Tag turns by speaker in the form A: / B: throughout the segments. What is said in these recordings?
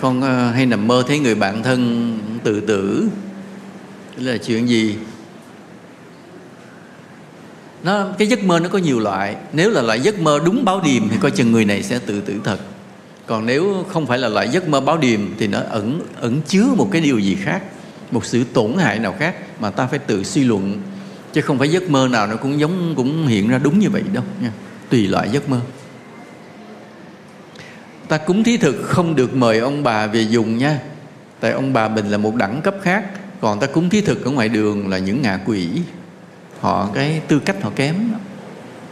A: con ờ, hay nằm mơ thấy người bạn thân tự tử là chuyện gì? Nó, cái giấc mơ nó có nhiều loại. Nếu là loại giấc mơ đúng báo điềm thì coi chừng người này sẽ tự tử thật. Còn nếu không phải là loại giấc mơ báo điềm thì nó ẩn ẩn chứa một cái điều gì khác, một sự tổn hại nào khác mà ta phải tự suy luận. Chứ không phải giấc mơ nào nó cũng giống, cũng hiện ra đúng như vậy đâu nha. Tùy loại giấc mơ ta cúng thí thực không được mời ông bà về dùng nha. Tại ông bà mình là một đẳng cấp khác, còn ta cúng thí thực ở ngoài đường là những ngạ quỷ. Họ, cái tư cách họ kém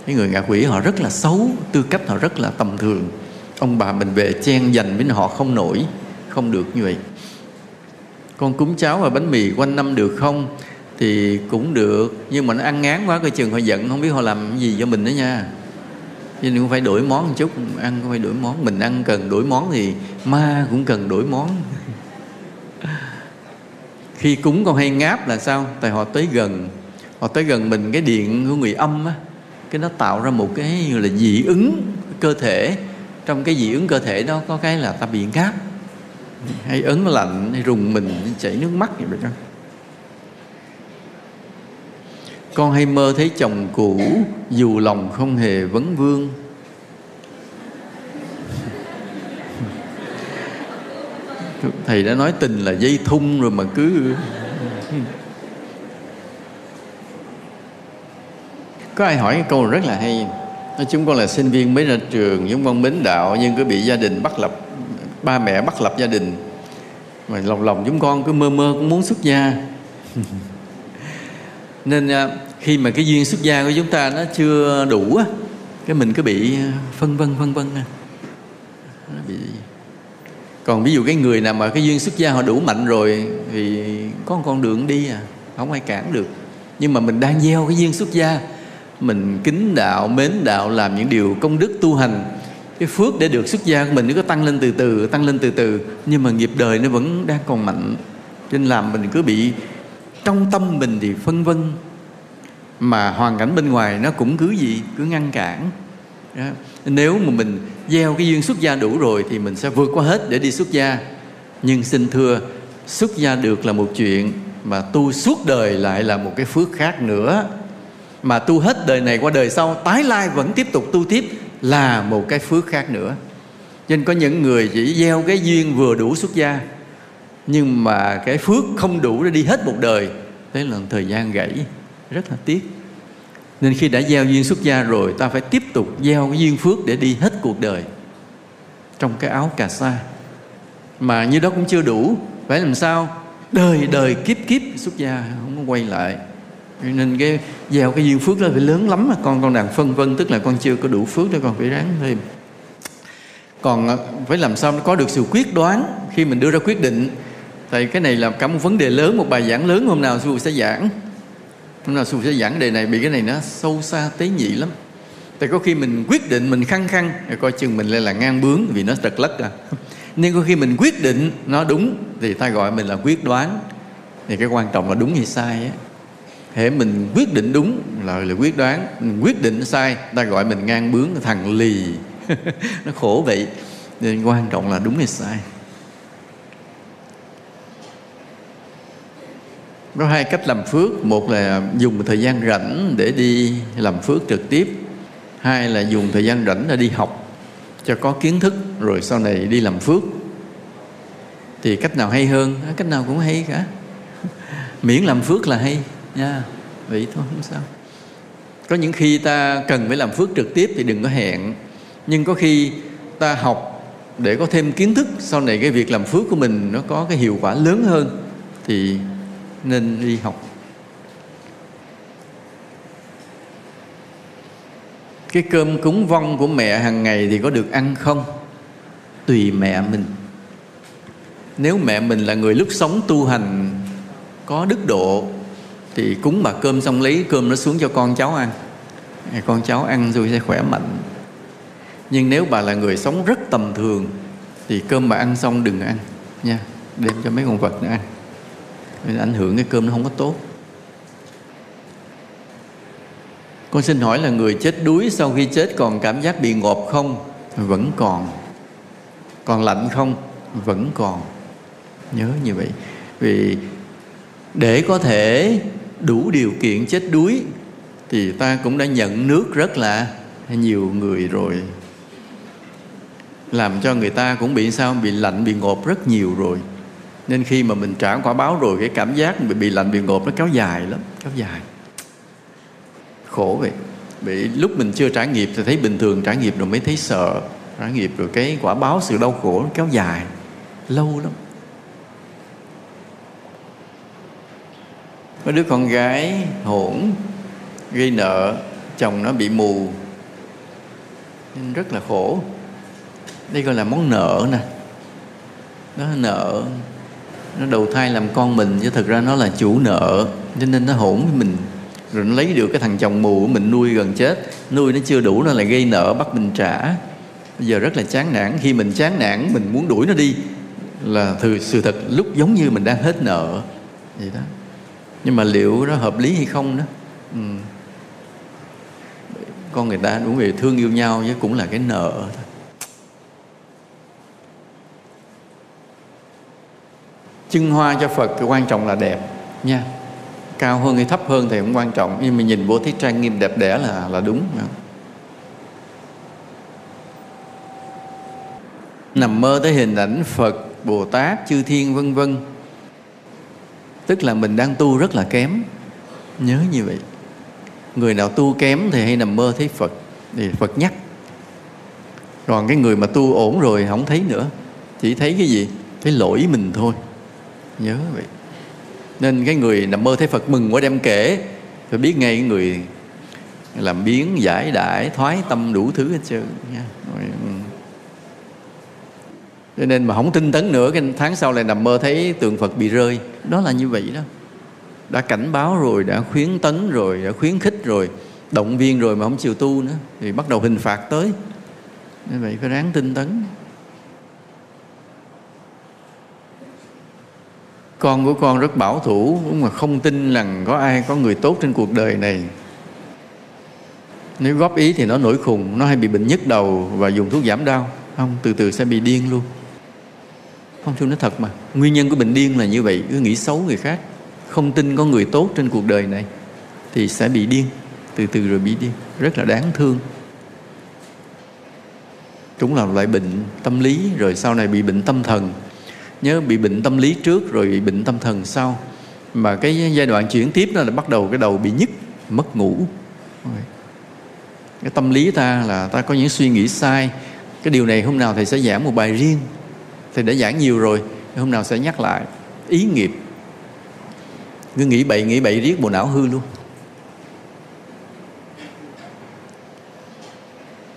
A: cái người ngạ quỷ họ rất là xấu, tư cách họ rất là tầm thường. Ông bà mình về chen dành với họ không nổi, không được như vậy. Con cúng cháo và bánh mì quanh năm được không? Thì cũng được, nhưng mà nó ăn ngán quá coi chừng họ giận, không biết họ làm gì cho mình đó nha cho nên cũng phải đổi món một chút, ăn cũng phải đổi món. Mình ăn cần đổi món thì ma cũng cần đổi món. Khi cúng con hay ngáp là sao? Tại họ tới gần. Họ tới gần mình, cái điện của người âm á, cái nó tạo ra một cái là dị ứng cơ thể. Trong cái dị ứng cơ thể đó có cái là ta bị ngáp. Hay ấn lạnh, hay rùng mình chảy nước mắt vậy đó. Con hay mơ thấy chồng cũ dù lòng không hề vấn vương. Thầy đã nói tình là dây thun rồi mà cứ có ai hỏi cái câu rất là hay, nói chúng con là sinh viên mới ra trường, chúng con mến đạo, nhưng cứ bị gia đình bắt lập, ba mẹ bắt lập gia đình. Mà lòng lòng chúng con cứ mơ mơ, cũng muốn xuất gia. Nên à, khi mà cái duyên xuất gia của chúng ta nó chưa đủ á, cái mình cứ bị à, phân vân phân vân còn ví dụ cái người nào mà cái duyên xuất gia họ đủ mạnh rồi thì có một con đường đi à không ai cản được. Nhưng mà mình đang gieo cái duyên xuất gia, mình kính đạo, mến đạo, làm những điều công đức tu hành, cái phước để được xuất gia của mình nó có tăng lên từ từ, tăng lên từ từ. Nhưng mà nghiệp đời nó vẫn đang còn mạnh nên làm mình cứ bị trong tâm mình thì phân vân. Mà hoàn cảnh bên ngoài nó cũng cứ gì? Cứ ngăn cản. Đó nếu mà mình gieo cái duyên xuất gia đủ rồi thì mình sẽ vượt qua hết để đi xuất gia. Nhưng xin thưa, xuất gia được là một chuyện, mà tu suốt đời lại là một cái phước khác nữa. Mà tu hết đời này qua đời sau, tái lai vẫn tiếp tục tu tiếp là một cái phước khác nữa. Nên có những người chỉ gieo cái duyên vừa đủ xuất gia, nhưng mà cái phước không đủ để đi hết một đời. Thế là thời gian gãy, rất là tiếc nên khi đã gieo duyên xuất gia rồi, ta phải tiếp tục gieo cái duyên phước để đi hết cuộc đời trong cái áo cà sa. Mà như đó cũng chưa đủ. Phải làm sao? Đời đời kiếp kiếp xuất gia không có quay lại. Nên cái gieo cái duyên phước đó phải lớn lắm mà con con đang phân vân, tức là con chưa có đủ phước để con phải ráng thêm. Còn à, phải làm sao có được sự quyết đoán khi mình đưa ra quyết định? Tại cái này là cả một vấn đề lớn, một bài giảng lớn hôm nào sư phụ sẽ giảng hôm nào sư sẽ giảng đề này, bị cái này nó sâu xa tế nhị lắm. Tại có khi mình quyết định, mình khăng khăng coi chừng mình lại là ngang bướng vì nó trật lất à. Nên có khi mình quyết định nó đúng, thì ta gọi mình là quyết đoán. Thì cái quan trọng là đúng hay sai á. Thế mình quyết định đúng là là quyết đoán, mình quyết định sai, ta gọi mình ngang bướng, thằng lì. Nó khổ vậy. Nên quan trọng là đúng hay sai. Có hai cách làm phước. Một là dùng thời gian rảnh để đi làm phước trực tiếp. Hai là dùng thời gian rảnh để đi học cho có kiến thức, rồi sau này đi làm phước. Thì cách nào hay hơn? Cách nào cũng hay cả. Miễn làm phước là hay. Nha. Vậy thôi, không sao. Có những khi ta cần phải làm phước trực tiếp thì đừng có hẹn. Nhưng có khi ta học để có thêm kiến thức sau này cái việc làm phước của mình nó có cái hiệu quả lớn hơn thì nên đi học. Cái cơm cúng vong của mẹ hàng ngày thì có được ăn không? Tùy mẹ mình. Nếu mẹ mình là người lúc sống tu hành có đức độ, thì cúng bà cơm xong lấy cơm nó xuống cho con cháu ăn. Con cháu ăn rồi sẽ khỏe mạnh. Nhưng nếu bà là người sống rất tầm thường, thì cơm bà ăn xong đừng ăn nha. Đem cho mấy con vật nữa ăn nên ảnh hưởng cái cơm nó không có tốt. Con xin hỏi là người chết đuối sau khi chết còn cảm giác bị ngộp không? Vẫn còn. Còn lạnh không? Vẫn còn. Nhớ như vậy. Vì để có thể đủ điều kiện chết đuối thì ta cũng đã nhận nước rất là nhiều người rồi. Làm cho người ta cũng bị sao? Bị lạnh, bị ngộp rất nhiều rồi nên khi mà mình trả quả báo rồi cái cảm giác bị, bị lạnh bị ngộp nó kéo dài lắm kéo dài. Khổ vậy. Bị lúc mình chưa trải nghiệm thì thấy bình thường trải nghiệm rồi mới thấy sợ. Trải nghiệm rồi cái quả báo sự đau khổ nó kéo dài lâu lắm. Có đứa con gái hỗn gây nợ chồng nó bị mù. Nên rất là khổ. Đây gọi là món nợ nè. Nó nợ nó đầu thai làm con mình, chứ thực ra nó là chủ nợ. Cho nên nó hỗn với mình. Rồi nó lấy được cái thằng chồng mù của mình nuôi gần chết. Nuôi nó chưa đủ, nó lại gây nợ, bắt mình trả. Bây giờ rất là chán nản. Khi mình chán nản, mình muốn đuổi nó đi, là từ sự thật, lúc giống như mình đang hết nợ. Vậy đó. Nhưng mà liệu nó hợp lý hay không đó? Ừ. con người ta đúng về thương yêu nhau chứ cũng là cái nợ thôi. Trưng hoa cho Phật cái quan trọng là đẹp, nha. Cao hơn hay thấp hơn thì cũng quan trọng, nhưng mà nhìn vô thấy trang nghiêm đẹp đẽ là là đúng nằm mơ tới hình ảnh Phật, Bồ Tát, chư thiên, vân vân. Tức là mình đang tu rất là kém. Nhớ như vậy. Người nào tu kém thì hay nằm mơ thấy Phật, thì Phật nhắc. Còn cái người mà tu ổn rồi không thấy nữa, chỉ thấy cái gì? Thấy lỗi mình thôi nhớ vậy. Nên cái người nằm mơ thấy phật mừng quá đem kể, phải biết ngay cái người làm biến, giải đãi, thoái tâm đủ thứ hết trơn, nha. Ừ. Cho nên mà không tinh tấn nữa, cái tháng sau lại nằm mơ thấy tượng phật bị rơi. Đó là như vậy đó. Đã cảnh báo rồi, đã khuyến tấn rồi, đã khuyến khích rồi, động viên rồi mà không chịu tu nữa, thì bắt đầu hình phạt tới. Nên vậy phải ráng tinh tấn. Con của con rất bảo thủ mà không tin rằng có ai, có người tốt trên cuộc đời này. Nếu góp ý thì nó nổi khùng, nó hay bị bệnh nhức đầu và dùng thuốc giảm đau. Không, từ từ sẽ bị điên luôn. Không chung nó thật mà, nguyên nhân của bệnh điên là như vậy, cứ nghĩ xấu người khác, không tin có người tốt trên cuộc đời này, thì sẽ bị điên, từ từ rồi bị điên. Rất là đáng thương. Cũng là loại bệnh tâm lý, rồi sau này bị bệnh tâm thần nhớ bị bệnh tâm lý trước rồi bị bệnh tâm thần sau. Mà cái giai đoạn chuyển tiếp đó là bắt đầu cái đầu bị nhức, mất ngủ. Cái tâm lý ta là ta có những suy nghĩ sai. Cái điều này hôm nào thầy sẽ giảng một bài riêng. Thầy đã giảng nhiều rồi, hôm nào sẽ nhắc lại ý nghiệp. Cứ nghĩ bậy nghĩ bậy riết bộ não hư luôn.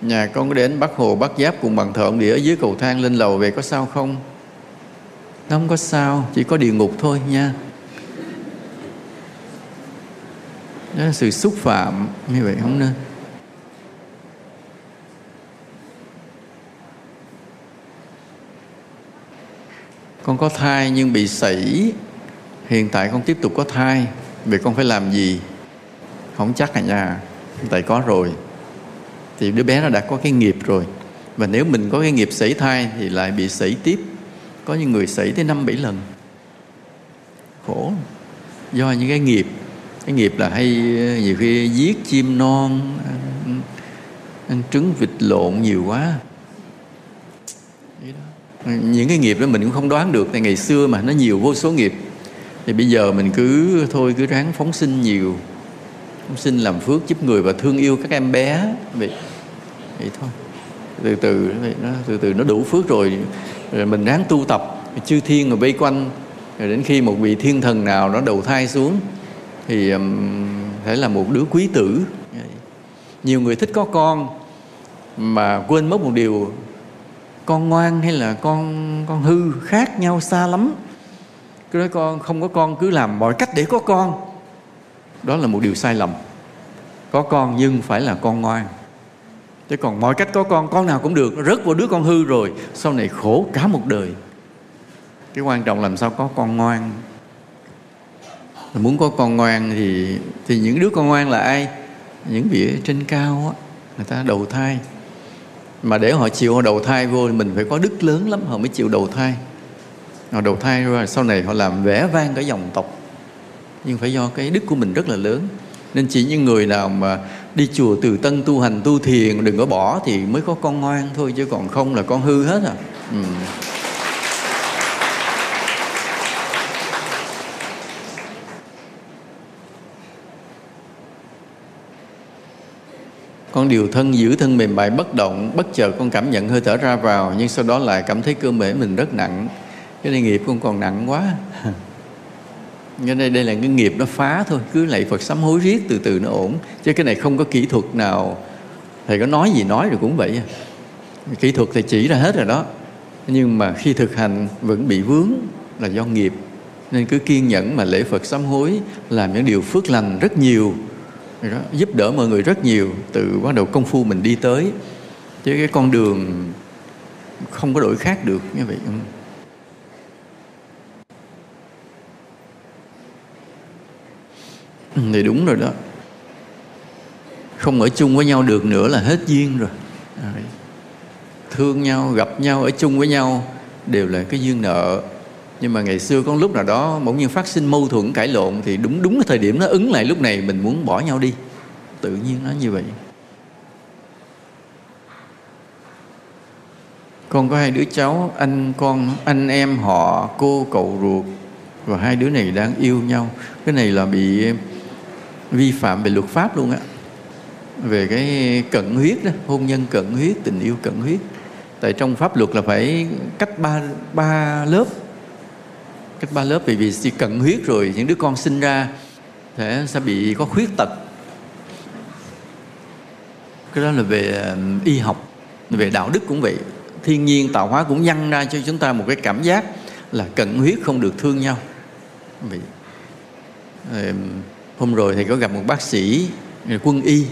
A: Nhà con có đến bắt hồ bắt giáp cùng bằng thợ địa ở dưới cầu thang lên lầu về có sao không? Nó không có sao, chỉ có địa ngục thôi nha. Đó là sự xúc phạm, như vậy không nên. Con có thai nhưng bị sảy, hiện tại con tiếp tục có thai. Vậy con phải làm gì? Không chắc à nha, tại có rồi. Thì đứa bé nó đã có cái nghiệp rồi. Và nếu mình có cái nghiệp sảy thai thì lại bị sảy tiếp có những người xảy tới năm bảy lần. Khổ. Do những cái nghiệp. Cái nghiệp là hay nhiều khi giết chim non ăn, ăn trứng vịt lộn nhiều quá. Những cái nghiệp đó mình cũng không đoán được tại ngày xưa mà nó nhiều vô số nghiệp. Thì bây giờ mình cứ thôi cứ ráng phóng sinh nhiều. Phóng sinh làm phước giúp người và thương yêu các em bé. Vậy vậy thôi. Từ từ nó từ từ nó đủ phước rồi rồi mình ráng tu tập. Chư thiên rồi vây quanh, rồi đến khi một vị thiên thần nào nó đầu thai xuống, thì thể là một đứa quý tử. Nhiều người thích có con, mà quên mất một điều, con ngoan hay là con con hư khác nhau xa lắm. Cứ nói con, không có con cứ làm mọi cách để có con. Đó là một điều sai lầm. Có con nhưng phải là con ngoan chứ còn mọi cách có con con nào cũng được. Rớt vào đứa con hư rồi, sau này khổ cả một đời. Cái quan trọng làm sao có con ngoan. Muốn có con ngoan thì thì những đứa con ngoan là ai? Những vị ở trên cao á, người ta đầu thai. Mà để họ chịu họ đầu thai vô thì mình phải có đức lớn lắm, họ mới chịu đầu thai. Họ đầu thai rồi, sau này họ làm vẻ vang cả dòng tộc. Nhưng phải do cái đức của mình rất là lớn. Nên chỉ những người nào mà đi chùa từ tân tu hành tu thiền, đừng có bỏ thì mới có con ngoan thôi, chứ còn không là con hư hết à. Ừ. con điều thân giữ thân mềm mại bất động, bất chợt con cảm nhận hơi thở ra vào, nhưng sau đó lại cảm thấy cơ thể mình rất nặng. Cái này nghiệp con còn nặng quá. cho nên đây là cái nghiệp nó phá thôi cứ lạy phật sám hối riết từ từ nó ổn. Chứ cái này không có kỹ thuật nào. Thầy có nói gì nói rồi cũng vậy à. kỹ thuật thầy chỉ ra hết rồi đó. Nhưng mà khi thực hành vẫn bị vướng là do nghiệp. Nên cứ kiên nhẫn mà lễ phật sám hối làm những điều phước lành rất nhiều. Đó, giúp đỡ mọi người rất nhiều từ bắt đầu công phu mình đi tới. Chứ cái con đường không có đổi khác được như vậy. Ừ. Ừ, thì đúng rồi đó. Không ở chung với nhau được nữa là hết duyên rồi. Thương nhau, gặp nhau, ở chung với nhau đều là cái duyên nợ. Nhưng mà ngày xưa có lúc nào đó bỗng nhiên phát sinh mâu thuẫn, cãi lộn thì đúng đúng cái thời điểm nó ứng lại lúc này, mình muốn bỏ nhau đi. Tự nhiên nó như vậy. Con có hai đứa cháu, anh con, anh em, họ, cô, cậu ruột. Và hai đứa này đang yêu nhau. Cái này là bị vi phạm về luật pháp luôn á. Về cái cận huyết đó, hôn nhân cận huyết, tình yêu cận huyết. Tại trong pháp luật là phải cách ba ba lớp. Cách ba lớp vì vì chỉ cận huyết rồi, những đứa con sinh ra sẽ sẽ bị có khuyết tật. Cái đó là về y học, về đạo đức cũng vậy. Thiên nhiên, tạo hóa cũng nhăn ra cho chúng ta một cái cảm giác là cận huyết không được thương nhau. Vậy hôm rồi thầy có gặp một bác sĩ quân y.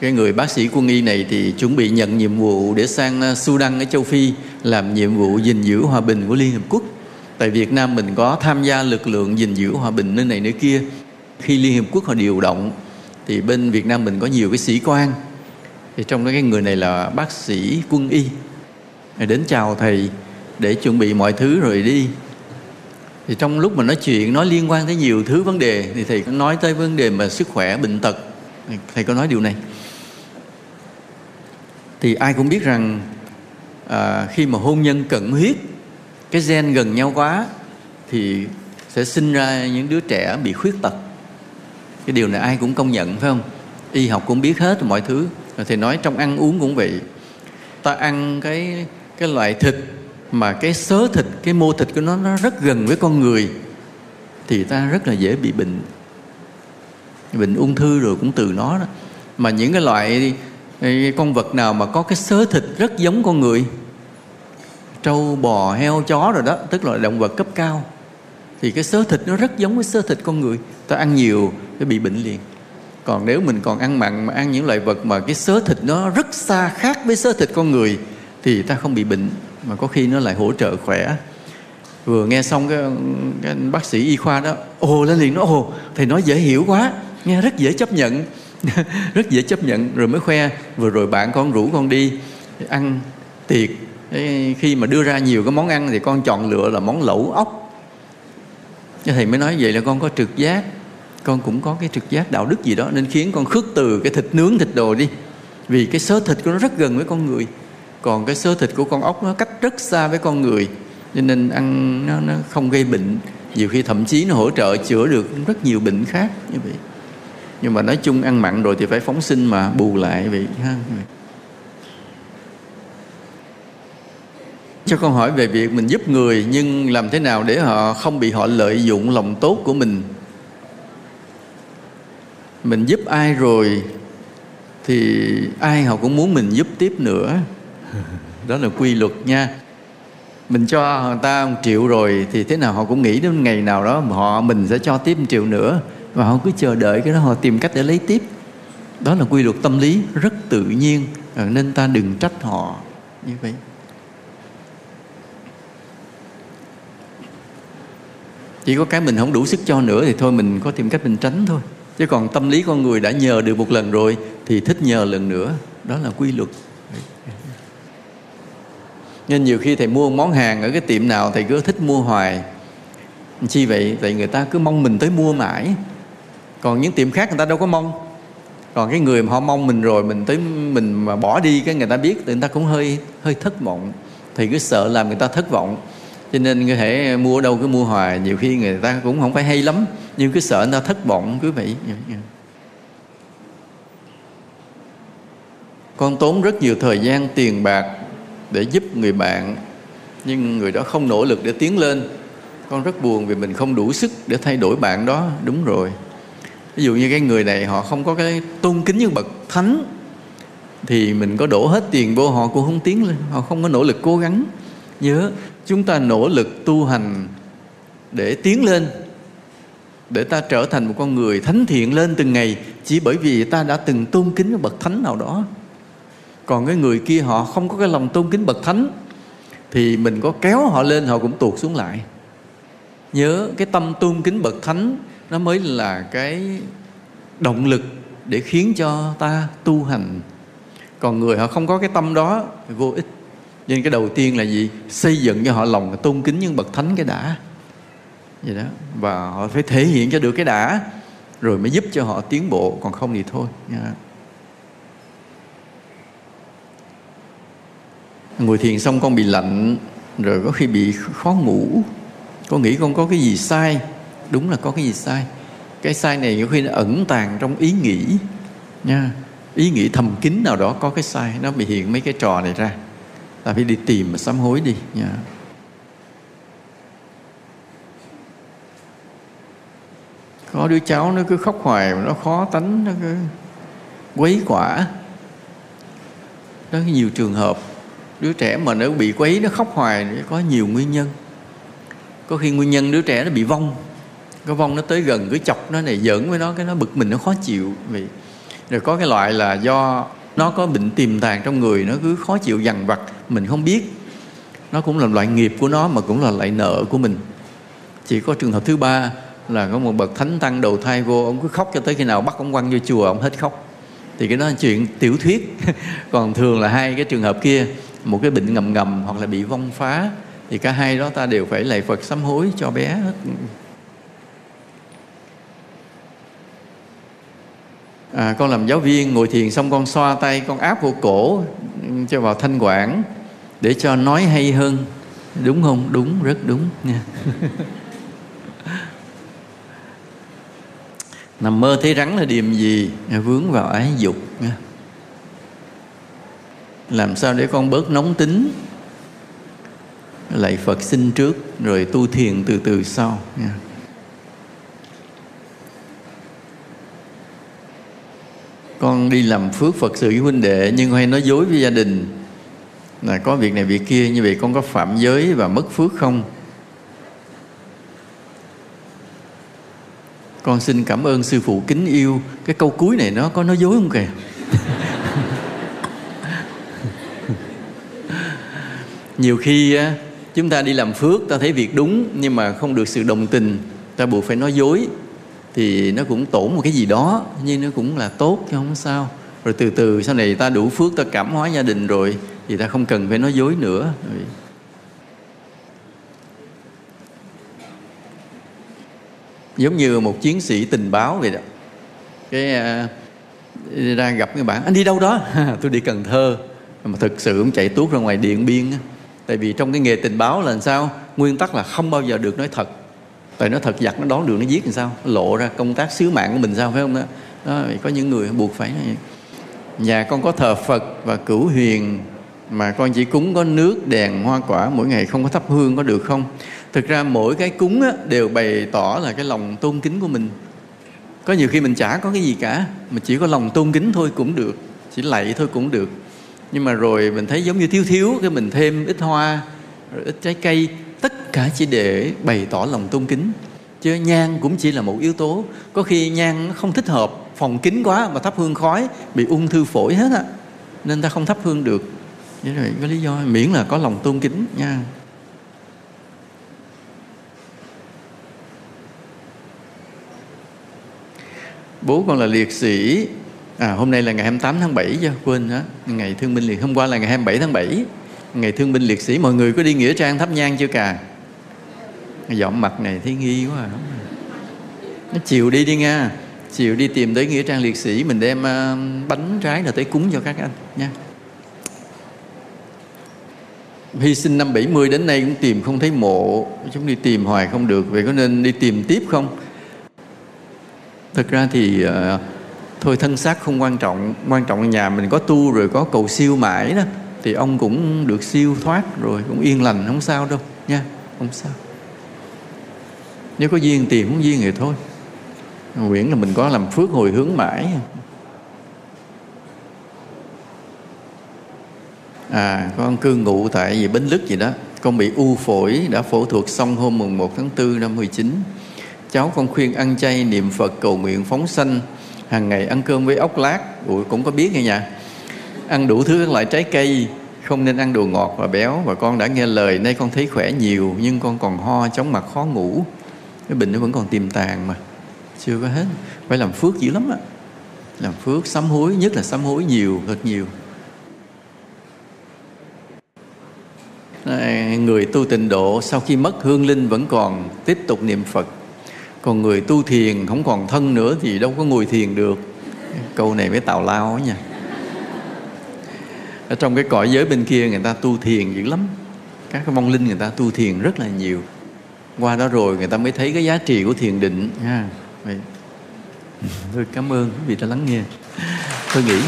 A: Cái người bác sĩ quân y này thì chuẩn bị nhận nhiệm vụ để sang à, Sudan, ở châu Phi, làm nhiệm vụ gìn giữ hòa bình của Liên Hợp Quốc. Tại Việt Nam mình có tham gia lực lượng gìn giữ hòa bình nơi này, nơi kia. Khi Liên Hiệp Quốc họ điều động, thì bên Việt Nam mình có nhiều cái sĩ quan. Thì trong đó cái người này là bác sĩ quân y. Đến chào thầy, để chuẩn bị mọi thứ rồi đi thì trong lúc mà nói chuyện nói liên quan tới nhiều thứ vấn đề thì thầy có nói tới vấn đề mà sức khỏe bệnh tật. Thầy có nói điều này. Thì ai cũng biết rằng à, khi mà hôn nhân cận huyết cái gen gần nhau quá thì sẽ sinh ra những đứa trẻ bị khuyết tật. Cái điều này ai cũng công nhận phải không? Y học cũng biết hết mọi thứ. Thì nói trong ăn uống cũng vậy. Ta ăn cái cái loại thịt mà cái sớ thịt, cái mô thịt của nó nó rất gần với con người, thì ta rất là dễ bị bệnh. Bệnh ung thư rồi cũng từ nó đó. Mà những cái loại con vật nào mà có cái sớ thịt rất giống con người, trâu, bò, heo, chó rồi đó, tức là động vật cấp cao, thì cái sớ thịt nó rất giống với sớ thịt con người. Ta ăn nhiều cái bị bệnh liền. Còn nếu mình còn ăn mặn mà ăn những loại vật mà cái sớ thịt nó rất xa khác với sớ thịt con người, thì ta không bị bệnh mà có khi nó lại hỗ trợ khỏe. Vừa nghe xong cái, cái bác sĩ y khoa đó ồ lên liền nó ồ thầy nói dễ hiểu quá nghe rất dễ chấp nhận rất dễ chấp nhận. Rồi mới khoe vừa rồi bạn con rủ con đi ăn tiệc. Khi mà đưa ra nhiều cái món ăn thì con chọn lựa là món lẩu ốc. Thầy mới nói vậy là con có trực giác con cũng có cái trực giác đạo đức gì đó nên khiến con khước từ cái thịt nướng thịt đồ đi. Vì cái sớ thịt của nó rất gần với con người còn cái sơ thịt của con ốc nó cách rất xa với con người cho nên ăn nó, nó không gây bệnh. Nhiều khi thậm chí nó hỗ trợ chữa được rất nhiều bệnh khác như vậy. Nhưng mà nói chung ăn mặn rồi thì phải phóng sinh mà bù lại vậy ha. Cho con hỏi về việc mình giúp người nhưng làm thế nào để họ không bị họ lợi dụng lòng tốt của mình? Mình giúp ai rồi thì ai họ cũng muốn mình giúp tiếp nữa đó là quy luật nha. Mình cho người ta một triệu rồi thì thế nào họ cũng nghĩ đến ngày nào đó họ, mình sẽ cho tiếp một triệu nữa. Và họ cứ chờ đợi cái đó, họ tìm cách để lấy tiếp. Đó là quy luật tâm lý rất tự nhiên à, nên ta đừng trách họ như vậy. Chỉ có cái mình không đủ sức cho nữa thì thôi, mình có tìm cách mình tránh thôi. Chứ còn tâm lý con người đã nhờ được một lần rồi thì thích nhờ lần nữa. Đó là quy luật nên nhiều khi thầy mua món hàng ở cái tiệm nào thầy cứ thích mua hoài. Chi vậy? Tại người ta cứ mong mình tới mua mãi. Còn những tiệm khác người ta đâu có mong. Còn cái người mà họ mong mình rồi, mình tới mình mà bỏ đi cái người ta biết, thì người ta cũng hơi hơi thất vọng. Thì cứ sợ làm người ta thất vọng. Cho nên có thể mua ở đâu cứ mua hoài. Nhiều khi người ta cũng không phải hay lắm, nhưng cứ sợ người ta thất vọng, cứ vậy. Con tốn rất nhiều thời gian tiền bạc để giúp người bạn, nhưng người đó không nỗ lực để tiến lên. Con rất buồn vì mình không đủ sức để thay đổi bạn đó. Đúng rồi. Ví dụ như cái người này, họ không có cái tôn kính như bậc thánh, thì mình có đổ hết tiền vô, họ cũng không tiến lên. Họ không có nỗ lực cố gắng. Nhớ, chúng ta nỗ lực tu hành để tiến lên, để ta trở thành một con người thánh thiện lên từng ngày, chỉ bởi vì ta đã từng tôn kính một bậc thánh nào đó còn cái người kia họ không có cái lòng tôn kính bậc thánh, thì mình có kéo họ lên, họ cũng tuột xuống lại. Nhớ cái tâm tôn kính bậc thánh, nó mới là cái động lực để khiến cho ta tu hành. Còn người họ không có cái tâm đó thì vô ích. Nên cái đầu tiên là gì? Xây dựng cho họ lòng tôn kính những bậc thánh cái đã. Vậy đó. Và họ phải thể hiện cho được cái đã, rồi mới giúp cho họ tiến bộ, còn không thì thôi. Yeah. Ngồi thiền xong con bị lạnh, rồi có khi bị khó ngủ. Con nghĩ con có cái gì sai? Đúng là có cái gì sai. Cái sai này nhiều khi nó ẩn tàng trong ý nghĩ, nha. Ý nghĩ thầm kín nào đó có cái sai, nó bị hiện mấy cái trò này ra. Ta phải đi tìm mà sám hối đi, nha. Có đứa cháu nó cứ khóc hoài mà nó khó tánh, nó cứ quấy quả. Đó, nhiều trường hợp đứa trẻ mà nó bị quấy, nó khóc hoài có nhiều nguyên nhân. Có khi nguyên nhân đứa trẻ nó bị vong. Cái vong nó tới gần cứ chọc nó này, giỡn với nó, cái nó bực mình, nó khó chịu. Vì rồi có cái loại là do nó có bệnh tiềm tàng trong người, nó cứ khó chịu dằn vặt, mình không biết. Nó cũng là loại nghiệp của nó mà cũng là loại nợ của mình. Chỉ có trường hợp thứ ba là có một bậc thánh tăng đầu thai vô, ông cứ khóc cho tới khi nào bắt ông quăng vô chùa, ông hết khóc. Thì cái đó là chuyện tiểu thuyết. Còn thường là hai cái trường hợp kia một cái bệnh ngầm ngầm hoặc là bị vong phá thì cả hai đó ta đều phải lạy Phật sám hối cho bé. Hết à, con làm giáo viên ngồi thiền xong con xoa tay con áp vô cổ ừ, cho vào thanh quản để cho nói hay hơn. Đúng không? Đúng rất đúng. Nha nằm mơ thấy rắn là điềm gì? Vướng vào ái dục. nha làm sao để con bớt nóng tính? Lạy Phật xin trước, rồi tu thiền từ từ sau. Nha. con đi làm phước Phật sự với huynh đệ, nhưng hay nói dối với gia đình. Là có việc này việc kia, như vậy con có phạm giới và mất phước không? Con xin cảm ơn sư phụ kính yêu. Cái câu cuối này nó có nói dối không kìa? Nhiều khi á, chúng ta đi làm phước ta thấy việc đúng nhưng mà không được sự đồng tình ta buộc phải nói dối thì nó cũng tổn một cái gì đó nhưng nó cũng là tốt chứ không sao. Rồi từ từ sau này ta đủ phước ta cảm hóa gia đình rồi thì ta không cần phải nói dối nữa. Giống như một chiến sĩ tình báo vậy đó. Cái à, ra gặp người bạn anh đi đâu đó? Tôi đi cần thơ. Mà thực sự cũng chạy tuốt ra ngoài điện biên á tại vì trong cái nghề tình báo là làm sao? Nguyên tắc là không bao giờ được nói thật. Tại nói thật giặc nó đón được nó giết làm sao? Lộ ra công tác sứ mạng của mình sao phải không đó, đó có những người buộc phải nhà con có thờ phật và cửu huyền mà con chỉ cúng có nước đèn hoa quả mỗi ngày không có thắp hương có được không? Thực ra mỗi cái cúng á, đều bày tỏ là cái lòng tôn kính của mình. Có nhiều khi mình chả có cái gì cả mà chỉ có lòng tôn kính thôi cũng được chỉ lạy thôi cũng được nhưng mà rồi mình thấy giống như thiếu thiếu, cái mình thêm ít hoa, rồi ít trái cây, tất cả chỉ để bày tỏ lòng tôn kính. Chứ nhang cũng chỉ là một yếu tố. Có khi nhang không thích hợp, phòng kín quá mà thắp hương khói, bị ung thư phổi hết á. Nên ta không thắp hương được. Vậy rồi có lý do, miễn là có lòng tôn kính nha. Bố con là liệt sĩ à hôm nay là ngày 28 tháng 7 chứ quên đó ngày thương binh liệt hôm qua là ngày 27 tháng 7 ngày thương binh liệt sĩ mọi người có đi nghĩa trang thắp nhang chưa cả giọng mặt này thấy nghi quá à. nó chiều đi đi nha chiều đi tìm tới nghĩa trang liệt sĩ mình đem uh, bánh trái là tới cúng cho các anh nha. Hy sinh năm 70 đến nay cũng tìm không thấy mộ chúng đi tìm hoài không được vậy có nên đi tìm tiếp không? Thật ra thì uh, thôi, thân xác không quan trọng quan trọng là nhà mình có tu rồi có cầu siêu mãi đó, thì ông cũng được siêu thoát rồi, cũng yên lành, không sao đâu nha, không sao. Nếu có duyên tìm không duyên thì thôi. Nguyện là mình có làm phước hồi hướng mãi. À con cư ngụ tại gì bến lức gì đó, con bị u phổi, đã phẫu thuật xong hôm mùng 1 tháng 4 năm 19 cháu con khuyên ăn chay niệm phật cầu nguyện phóng sanh hàng ngày ăn cơm với ốc lát. Ủa, cũng có biết nghe nha ăn đủ thứ các loại trái cây. Không nên ăn đồ ngọt và béo. Và con đã nghe lời, nay con thấy khỏe nhiều, nhưng con còn ho, chóng mặt, khó ngủ. Cái bệnh nó vẫn còn tiềm tàng mà. Chưa có hết. Phải làm phước dữ lắm á. Làm phước, sám hối, nhất là sám hối nhiều, thật nhiều. Người tu tịnh độ, sau khi mất hương linh vẫn còn tiếp tục niệm phật còn người tu thiền không còn thân nữa thì đâu có ngồi thiền được. Câu này mới tào lao nha. Ở trong cái cõi giới bên kia người ta tu thiền dữ lắm. Các cái vong linh người ta tu thiền rất là nhiều. Qua đó rồi người ta mới thấy cái giá trị của thiền định. Nha tôi cảm ơn quý vị đã lắng nghe. Tôi nghĩ